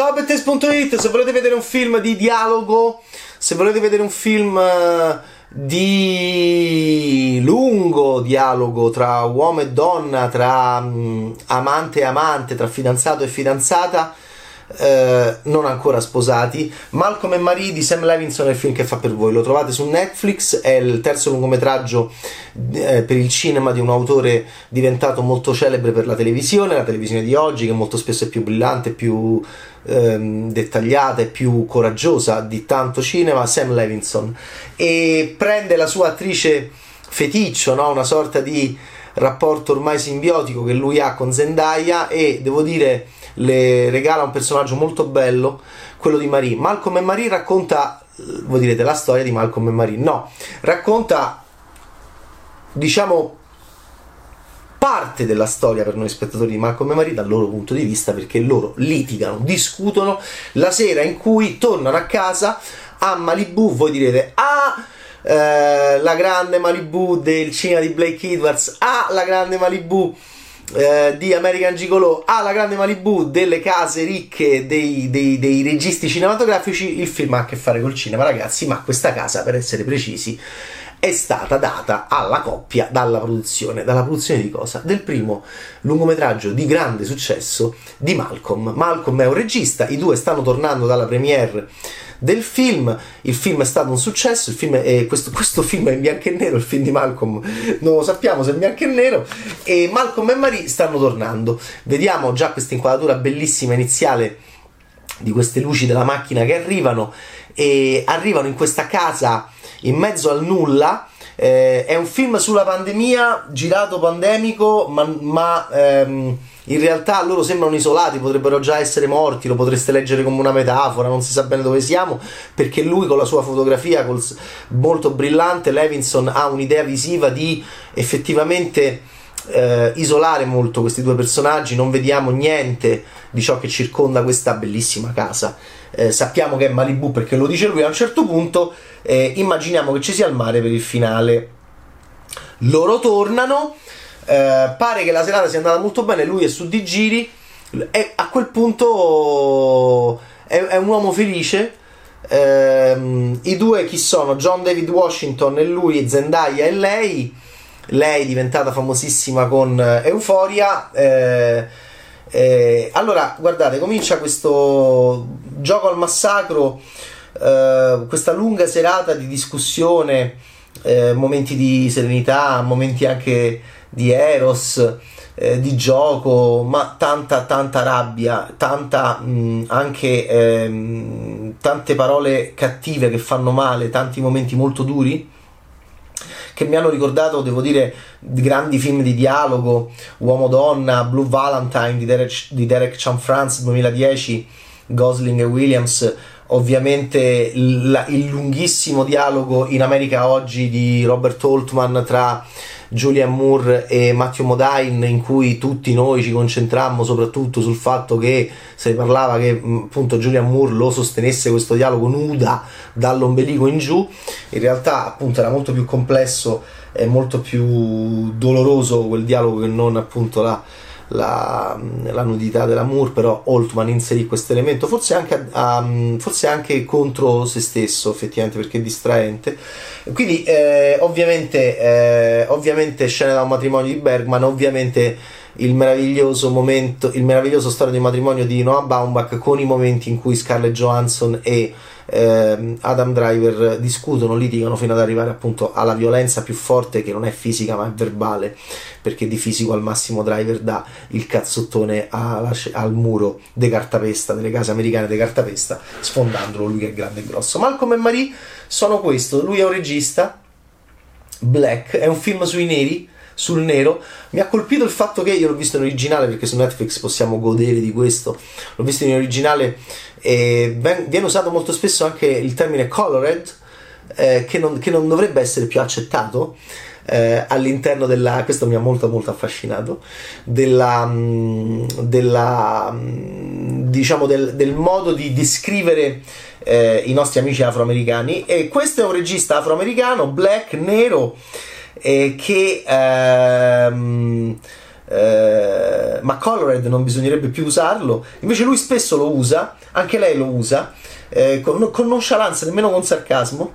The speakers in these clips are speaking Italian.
Ciao Bettes.it, se volete vedere un film di dialogo, se volete vedere un film eh, di lungo dialogo tra uomo e donna, tra um, amante e amante, tra fidanzato e fidanzata, eh, non ancora sposati. Malcolm e Marie di Sam Levinson è il film che fa per voi. Lo trovate su Netflix, è il terzo lungometraggio eh, per il cinema di un autore diventato molto celebre per la televisione, la televisione di oggi che molto spesso è più brillante, più ehm, dettagliata e più coraggiosa di tanto cinema, Sam Levinson. E prende la sua attrice feticcio, no? una sorta di rapporto ormai simbiotico che lui ha con Zendaya e devo dire le regala un personaggio molto bello, quello di Marie. Malcolm e Marie racconta, voi direte, la storia di Malcolm e Marie. No, racconta, diciamo, parte della storia per noi spettatori di Malcolm e Marie dal loro punto di vista perché loro litigano, discutono la sera in cui tornano a casa a Malibu, voi direte, ah... Eh, la grande Malibu del cinema di Blake Edwards, ah, la grande Malibu eh, di American Gigolo alla grande Malibu delle case ricche dei, dei, dei, registi cinematografici. Il film ha a che fare col cinema ragazzi ma questa casa per essere precisi è stata data alla coppia dalla produzione. Dalla produzione di cosa? del primo lungometraggio di grande successo di Malcolm. Malcolm è un regista i due stanno tornando dalla premiere del film. Il film è stato un successo. È, questo, questo, film è in bianco e nero. Il film di Malcolm non lo sappiamo se è in bianco e nero. E Malcolm e Marie stanno tornando. Vediamo già questa inquadratura bellissima iniziale di queste luci della macchina che arrivano e arrivano in questa casa in mezzo al nulla. Eh, è un film sulla pandemia, girato pandemico, ma, ma ehm, in realtà loro sembrano isolati, potrebbero già essere morti, lo potreste leggere come una metafora, non si sa bene dove siamo, perché lui con la sua fotografia col, molto brillante, Levinson ha un'idea visiva di effettivamente eh, isolare molto questi due personaggi, non vediamo niente di ciò che circonda questa bellissima casa. Eh, sappiamo che è Malibu perché lo dice lui a un certo punto, eh, immaginiamo che ci sia il mare per il finale. Loro tornano eh, pare che la serata sia andata molto bene, lui è su di giri e a quel punto è, è un uomo felice. Eh, I due chi sono? John David Washington e lui, Zendaya e lei. Lei diventata famosissima con Euphoria. Eh, eh, allora, guardate, comincia questo gioco al massacro, eh, questa lunga serata di discussione, eh, momenti di serenità, momenti anche di Eros, eh, di gioco, ma tanta tanta rabbia, tanta mh, anche ehm, tante parole cattive che fanno male, tanti momenti molto duri che mi hanno ricordato, devo dire, grandi film di dialogo, Uomo-Donna, Blue Valentine di Derek, di Derek Chanfrance 2010, Gosling e Williams, ovviamente il, il lunghissimo dialogo in America oggi di Robert Holtman tra Julian Moore e Matteo Modine in cui tutti noi ci concentrammo soprattutto sul fatto che se ne parlava che appunto Julian Moore lo sostenesse questo dialogo nuda dall'ombelico in giù. In realtà appunto era molto più complesso e molto più doloroso quel dialogo che non appunto la la, la, nudità della Moore, però Holtman inserì questo elemento, forse anche, forse anche contro se stesso, effettivamente, perché è distraente. Quindi, eh, ovviamente, eh, ovviamente, scena da un matrimonio di Bergman, ovviamente il meraviglioso momento, il meraviglioso storia di matrimonio di Noah Baumbach con i momenti in cui Scarlett Johansson e eh, Adam Driver discutono, litigano fino ad arrivare appunto alla violenza più forte che non è fisica ma è verbale, perché di fisico al massimo Driver dà il cazzottone alla, al muro de cartapesta, delle case americane di cartapesta, sfondandolo lui che è grande e grosso. Malcolm e Marie sono questo, lui è un regista, Black, è un film sui neri, sul nero. Mi ha colpito il fatto che io l'ho visto in originale perché su Netflix possiamo godere di questo. L'ho visto in originale e viene usato molto spesso anche il termine colored eh, che, non, che, non, dovrebbe essere più accettato eh, all'interno della questo mi ha molto molto affascinato della, mm, della mm, diciamo del, del, modo di descrivere eh, i nostri amici afroamericani e questo è un regista afroamericano black nero che ehm, eh, ma Colored non bisognerebbe più usarlo, invece lui spesso lo usa, anche lei lo usa, eh, con, con nonchalance, nemmeno con sarcasmo.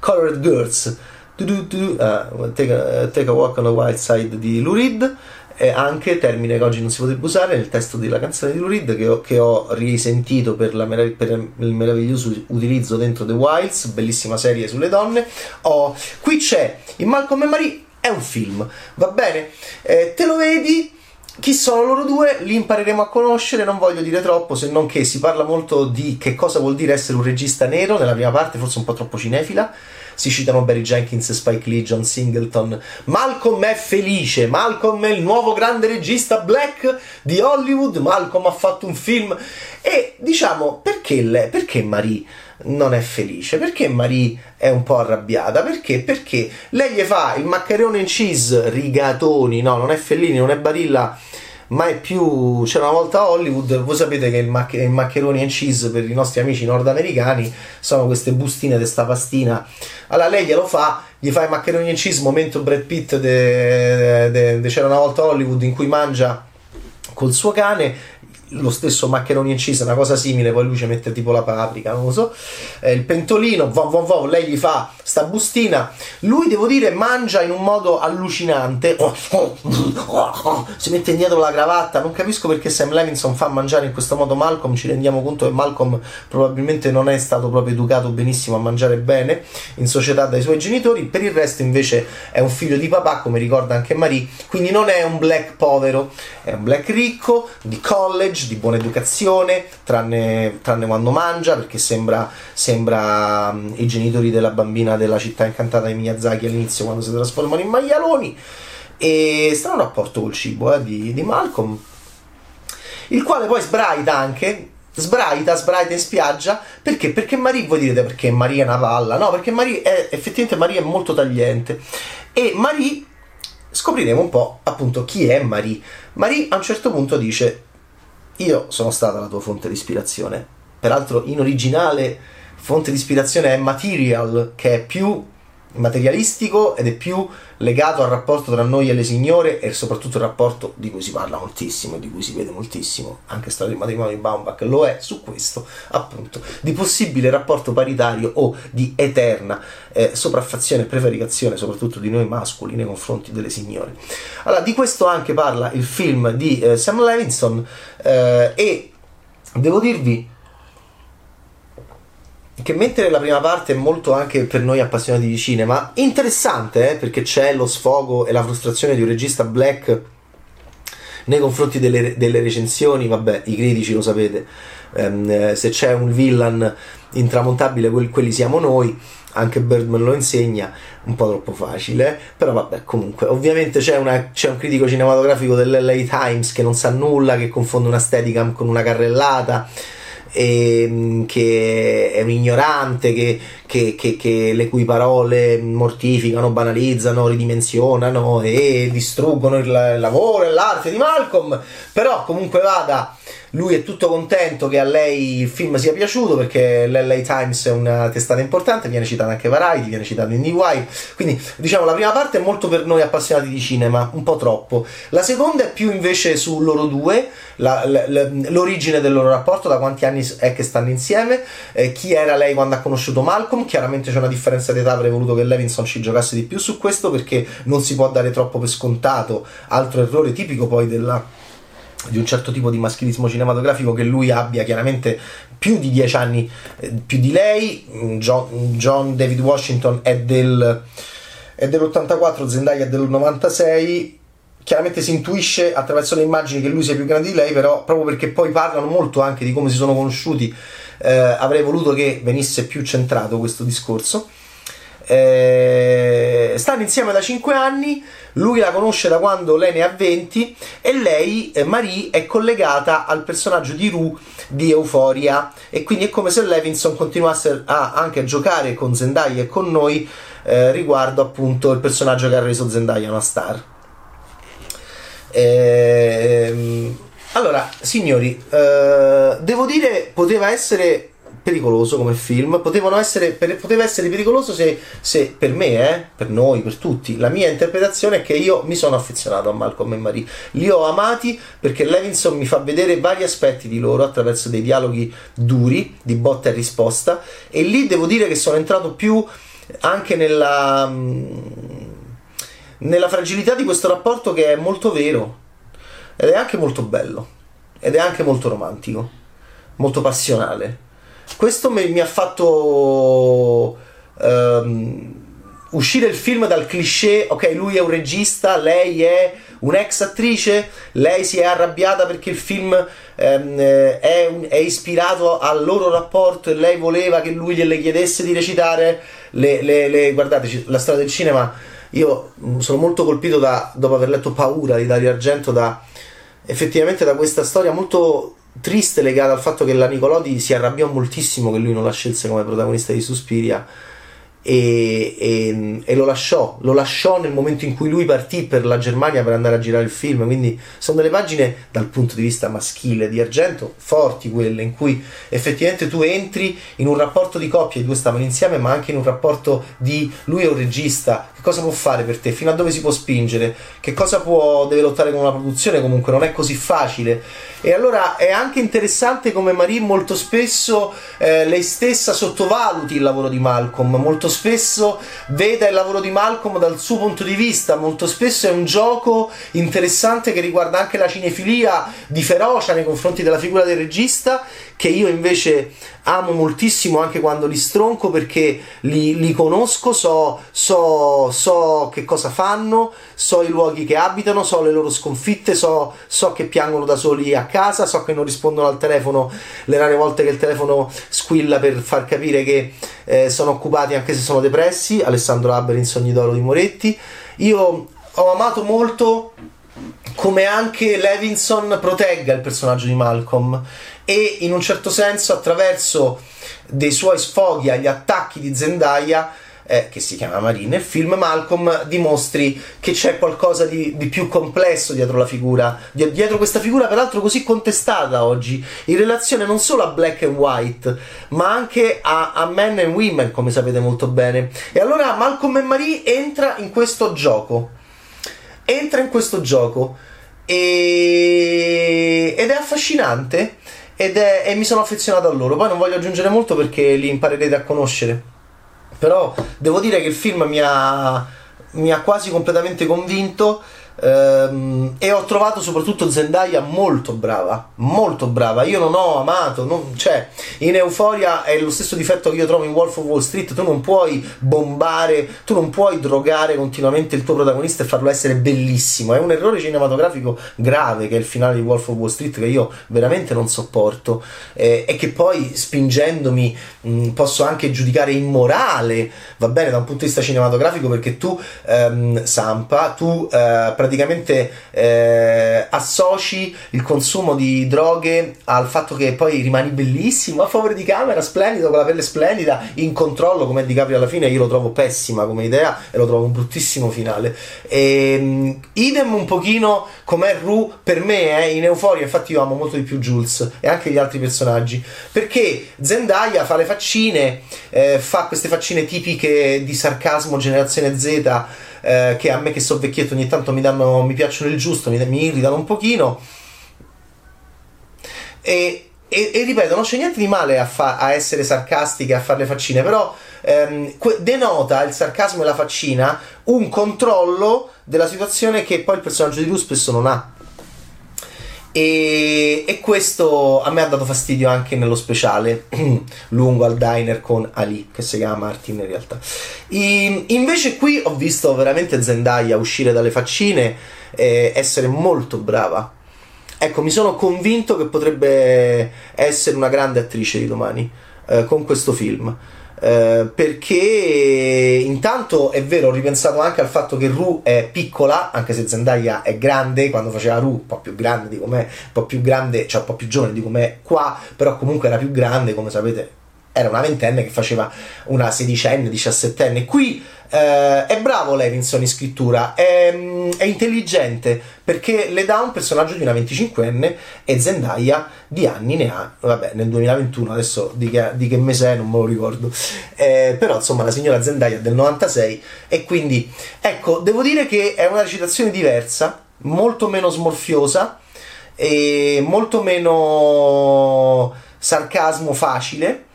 Colored Girls, uh, take, a, take, a, Walk on the Wild Side di Lurid, e anche termine che oggi non si potrebbe usare nel testo della canzone di Lurid che ho, che ho risentito per, la, per, il meraviglioso utilizzo dentro The Wilds, bellissima serie sulle donne. Oh, qui c'è in Malcolm e Marie è un film, va bene? Eh, te lo vedi? Chi sono loro due? Li impareremo a conoscere, non voglio dire troppo, se non che si parla molto di che cosa vuol dire essere un regista nero, nella prima parte forse un po' troppo cinefila, si citano Barry Jenkins, Spike Lee, John Singleton. Malcolm è felice, Malcolm è il nuovo grande regista black di Hollywood, Malcolm ha fatto un film e diciamo perché lei, perché Marie non è felice? Perché Marie è un po' arrabbiata? Perché? Perché lei gli fa il maccherone in cheese, rigatoni, no, non è Fellini, non è Barilla ma è più c'era una volta Hollywood voi sapete che il, mac- il maccheroni and cheese per i nostri amici nordamericani sono queste bustine di sta pastina. Allora lei glielo fa gli fa i maccheroni and cheese momento Brad Pitt de, de, de, c'era una volta Hollywood in cui mangia col suo cane lo stesso maccheroni incisa, una cosa simile, poi lui ci mette tipo la paprika, non lo so, eh, il pentolino, vom, vom, vom, lei gli fa sta bustina, lui devo dire mangia in un modo allucinante, si mette indietro la cravatta, non capisco perché Sam Levinson fa mangiare in questo modo Malcolm, ci rendiamo conto che Malcolm probabilmente non è stato proprio educato benissimo a mangiare bene in società dai suoi genitori, per il resto invece è un figlio di papà, come ricorda anche Marie, quindi non è un black povero, è un black ricco, di college, di buona educazione, tranne, tranne quando mangia, perché sembra, sembra um, i genitori della bambina della città incantata di Miyazaki all'inizio quando si trasformano in maialoni. E sta un rapporto col cibo eh, di, di Malcolm, il quale poi sbraita anche sbraita, sbraita in spiaggia perché? Perché Marie, voi direte perché Maria è una palla? No, perché Marie è effettivamente Maria è molto tagliente e Marie scopriremo un po' appunto chi è Marie. Marie a un certo punto dice io sono stata la tua fonte di ispirazione. Peraltro in originale fonte di ispirazione è Material, che è più materialistico ed è più legato al rapporto tra noi e le signore e soprattutto il rapporto di cui si parla moltissimo e di cui si vede moltissimo, anche storia del matrimonio di Baumbach lo è su questo appunto, di possibile rapporto paritario o di eterna eh, sopraffazione e prevaricazione soprattutto di noi mascoli nei confronti delle signore. Allora di questo anche parla il film di eh, Sam Levinson eh, e devo dirvi che mentre la prima parte è molto anche per noi appassionati di cinema, interessante eh, perché c'è lo sfogo e la frustrazione di un regista black nei confronti delle, delle recensioni, vabbè, i critici lo sapete, ehm, se c'è un villain intramontabile, quelli siamo noi, anche Birdman lo insegna, un po' troppo facile, però vabbè, comunque, ovviamente c'è, una, c'è un critico cinematografico dell'LA Times che non sa nulla, che confonde una steadicam con una carrellata che è un ignorante, che, che, che, che, le cui parole mortificano, banalizzano, ridimensionano e distruggono il, lavoro e l'arte di Malcolm, però comunque vada lui è tutto contento che a lei il film sia piaciuto perché l'LA Times è una testata importante, viene citata anche Variety, viene citato IndieWire. Quindi diciamo la prima parte è molto per noi appassionati di cinema, un po' troppo. La seconda è più invece su loro due, la, la, l'origine del loro rapporto, da quanti anni è che stanno insieme, eh, chi era lei quando ha conosciuto Malcolm. Chiaramente c'è una differenza d'età, avrei voluto che Levinson ci giocasse di più su questo perché non si può dare troppo per scontato. Altro errore tipico poi della di un certo tipo di maschilismo cinematografico che lui abbia chiaramente più di dieci anni eh, più di lei mm, John, John, David Washington è, del, è dell'84 Zendaya è del 96 chiaramente si intuisce attraverso le immagini che lui sia più grande di lei però proprio perché poi parlano molto anche di come si sono conosciuti eh, avrei voluto che venisse più centrato questo discorso eh, stanno insieme da 5 anni, lui la conosce da quando lei ne ha 20 e lei, eh, Marie, è collegata al personaggio di Rue di Euphoria e quindi è come se Levinson continuasse a, anche a giocare con Zendaya e con noi eh, riguardo appunto il personaggio che ha reso Zendaya una star. Ehm, allora, signori, eh, devo dire, poteva essere pericoloso come film, essere, per, poteva essere pericoloso se, se, per me, eh, per noi, per tutti, la mia interpretazione è che io mi sono affezionato a Malcolm e Marie, li ho amati perché Levinson mi fa vedere vari aspetti di loro attraverso dei dialoghi duri, di botta e risposta, e lì devo dire che sono entrato più anche nella, mm, nella fragilità di questo rapporto che è molto vero ed è anche molto bello ed è anche molto romantico, molto passionale. Questo mi, mi ha fatto um, uscire il film dal cliché, ok, lui è un regista, lei è un'ex attrice, lei si è arrabbiata perché il film ehm, è, è, ispirato al loro rapporto e lei voleva che lui gliele chiedesse di recitare. Le, le, le, guardate, la storia del cinema, io sono molto colpito da, dopo aver letto Paura di Dario Argento, da, effettivamente da questa storia molto triste legata al fatto che la Nicolodi si arrabbiò moltissimo che lui non la scelse come protagonista di Suspiria e, e, e, lo lasciò, lo lasciò nel momento in cui lui partì per la Germania per andare a girare il film. Quindi sono delle pagine dal punto di vista maschile di Argento forti quelle in cui effettivamente tu entri in un rapporto di coppia, i due stavano insieme, ma anche in un rapporto di lui è un regista, cosa può fare per te, fino a dove si può spingere, che cosa può, deve lottare con una produzione, comunque? Non è così facile. E allora è anche interessante come Marie molto spesso eh, lei stessa sottovaluti il lavoro di Malcolm, molto spesso veda il lavoro di Malcolm dal suo punto di vista, molto spesso è un gioco interessante che riguarda anche la cinefilia di ferocia nei confronti della figura del regista che io invece amo moltissimo anche quando li stronco perché li, li conosco, so, so, so, che cosa fanno, so i luoghi che abitano, so le loro sconfitte, so, so che piangono da soli a casa, so che non rispondono al telefono le rare volte che il telefono squilla per far capire che eh, sono occupati anche se sono depressi. Alessandro Haber in Sogni d'Oro di Moretti. Io ho amato molto come anche Levinson protegga il personaggio di Malcolm e in un certo senso attraverso dei suoi sfoghi agli attacchi di Zendaya eh, che si chiama Marie nel film Malcolm dimostri che c'è qualcosa di, di, più complesso dietro la figura dietro questa figura peraltro così contestata oggi in relazione non solo a black and white ma anche a, a men and women come sapete molto bene e allora Malcolm e Marie entra in questo gioco entra in questo gioco e... ed è affascinante ed è, e mi sono affezionato a loro. Poi non voglio aggiungere molto perché li imparerete a conoscere. Però devo dire che il film mi ha, mi ha quasi completamente convinto Ehm, e ho trovato soprattutto Zendaya molto brava, molto brava. Io non ho amato, non, cioè, in Euforia è lo stesso difetto che io trovo in Wolf of Wall Street. Tu non puoi bombare, tu non puoi drogare continuamente il tuo protagonista e farlo essere bellissimo. È un errore cinematografico grave che è il finale di Wolf of Wall Street che io veramente non sopporto eh, e che poi spingendomi mh, posso anche giudicare immorale, va bene, da un punto di vista cinematografico perché tu, ehm, Sampa, tu eh, eh, associ il consumo di droghe al fatto che poi rimani bellissimo, a favore di camera, splendido, con la pelle splendida, in controllo come DiCaprio alla fine, io lo trovo pessima come idea e lo trovo un bruttissimo finale. E, um, idem un pochino come Ru per me eh, in Euforia, infatti io amo molto di più Jules e anche gli altri personaggi, perché Zendaya fa le faccine, eh, fa queste faccine tipiche di sarcasmo generazione Z eh, che a me che so vecchietto ogni tanto mi, danno, mi piacciono il giusto, mi, mi irritano un pochino. E, e, e, ripeto, non c'è niente di male a, fa- a essere sarcastiche, a fare le faccine, però ehm, que- denota il sarcasmo e la faccina un controllo della situazione che poi il personaggio di Ru spesso non ha. E, e, questo a me ha dato fastidio anche nello speciale lungo al diner con Ali, che si chiama Martin in realtà. E, invece qui ho visto veramente Zendaya uscire dalle faccine e essere molto brava. Ecco, mi sono convinto che potrebbe essere una grande attrice di domani eh, con questo film. Eh, perché intanto è vero, ho ripensato anche al fatto che Ru è piccola, anche se Zendaya è grande, quando faceva Ru, un po' più grande di com'è, un po' più grande, cioè un po' più giovane di com'è qua, però comunque era più grande, come sapete, era una ventenne che faceva una sedicenne, diciassettenne. Qui eh, è bravo Levinson in scrittura, è, è intelligente perché le dà un personaggio di una 25enne e Zendaya di anni ne ha, vabbè, nel 2021, adesso di che, di che mese è non me lo ricordo, eh, però insomma la signora Zendaya del 96 e quindi ecco, devo dire che è una recitazione diversa, molto meno smorfiosa e molto meno sarcasmo facile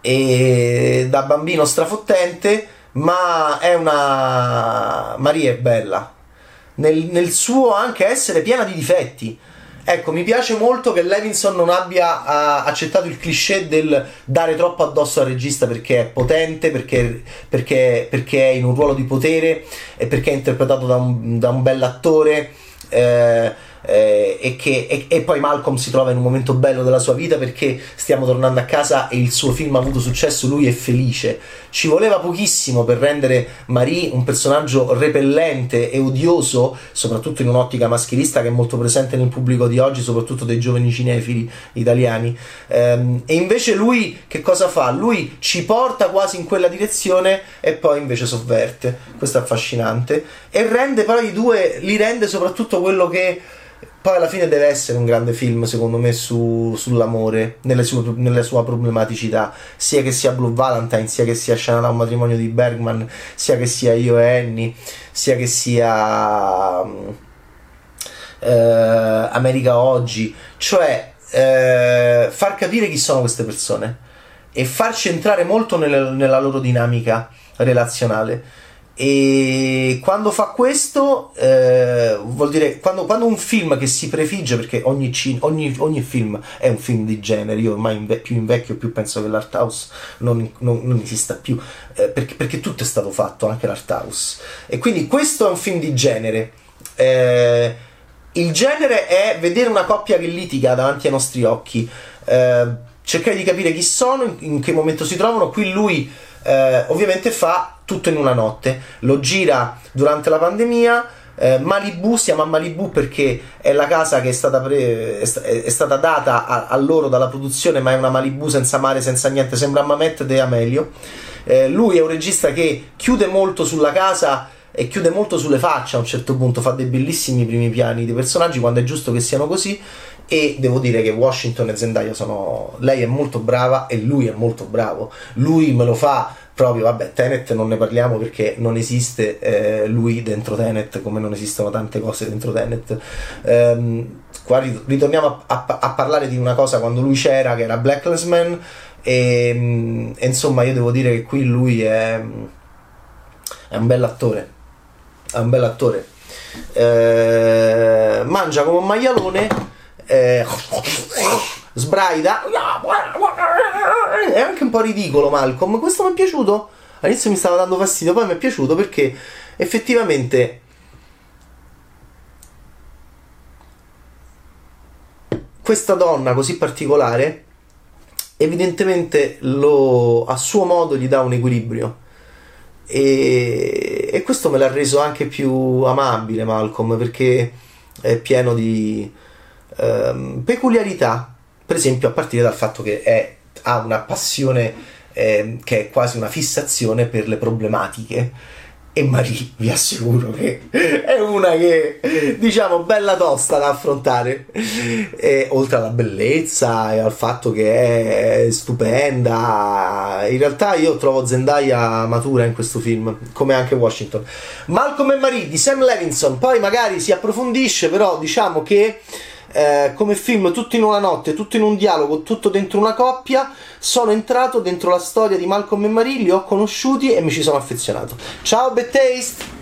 e da bambino strafottente ma è una Maria è bella nel, nel suo anche essere piena di difetti Ecco, mi piace molto che Levinson non abbia uh, accettato il cliché del dare troppo addosso al regista perché è potente, perché, perché, perché è in un ruolo di potere e perché è interpretato da un, da un bell'attore. Eh, eh, e, che, e, e, poi Malcolm si trova in un momento bello della sua vita perché stiamo tornando a casa e il suo film ha avuto successo, lui è felice. Ci voleva pochissimo per rendere Marie un personaggio repellente e odioso, soprattutto in un'ottica maschilista che è molto presente nel pubblico di oggi, soprattutto dei giovani cinefili italiani. Ehm, e invece lui che cosa fa? Lui ci porta quasi in quella direzione e poi invece sovverte. Questo è affascinante. E rende poi i due, li rende soprattutto quello che poi alla fine deve essere un grande film, secondo me, su, sull'amore, sue, nella sua problematicità, sia che sia Blue Valentine, sia che sia Shanana un matrimonio di Bergman, sia che sia Io e Annie, sia che sia eh, America Oggi, cioè eh, far capire chi sono queste persone e farci entrare molto nella, nella loro dinamica relazionale e quando fa questo, eh, vuol dire quando, quando, un film che si prefigge, perché ogni, ogni, ogni, film è un film di genere, io ormai inve- più invecchio, più penso che l'art house non, non, non esista più, eh, perché, perché, tutto è stato fatto, anche l'art house. E quindi questo è un film di genere. Eh, il genere è vedere una coppia che litiga davanti ai nostri occhi, eh, cercare di capire chi sono, in, in che momento si trovano. Qui lui eh, ovviamente fa tutto in una notte, lo gira durante la pandemia. Eh, Malibu, si chiama Malibu perché è la casa che è stata, pre- è stata data a-, a, loro dalla produzione, ma è una Malibu senza mare, senza niente, sembra Mamet de Amelio. Eh, lui è un regista che chiude molto sulla casa e chiude molto sulle facce a un certo punto, fa dei bellissimi primi piani dei personaggi quando è giusto che siano così. E devo dire che Washington e Zendaya sono lei è molto brava e lui è molto bravo. Lui me lo fa proprio vabbè Tenet non ne parliamo perché non esiste eh, lui dentro Tenet come non esistono tante cose dentro Tenet. Ehm, qua ritorniamo a, a, a, parlare di una cosa quando lui c'era che era Black Man e, e insomma io devo dire che qui lui è, è un bell'attore è un bell'attore eh, mangia come un maialone eh, sbraida. È anche un po' ridicolo Malcolm. Questo mi è piaciuto. All'inizio mi stava dando fastidio, poi mi è piaciuto perché effettivamente questa donna così particolare evidentemente lo, a suo modo gli dà un equilibrio e, e questo me l'ha reso anche più amabile Malcolm perché è pieno di ehm, peculiarità, per esempio a partire dal fatto che è, ha una passione eh, che è quasi una fissazione per le problematiche. E Marie vi assicuro che è una che diciamo bella tosta da affrontare. E, oltre alla bellezza e al fatto che è stupenda in realtà io trovo Zendaya matura in questo film come anche Washington. Malcolm e Marie di Sam Levinson poi magari si approfondisce però diciamo che eh, come film tutto in una notte, tutto in un dialogo, tutto dentro una coppia, sono entrato dentro la storia di Malcolm e Marie, li ho conosciuti e mi ci sono affezionato. Ciao Bad!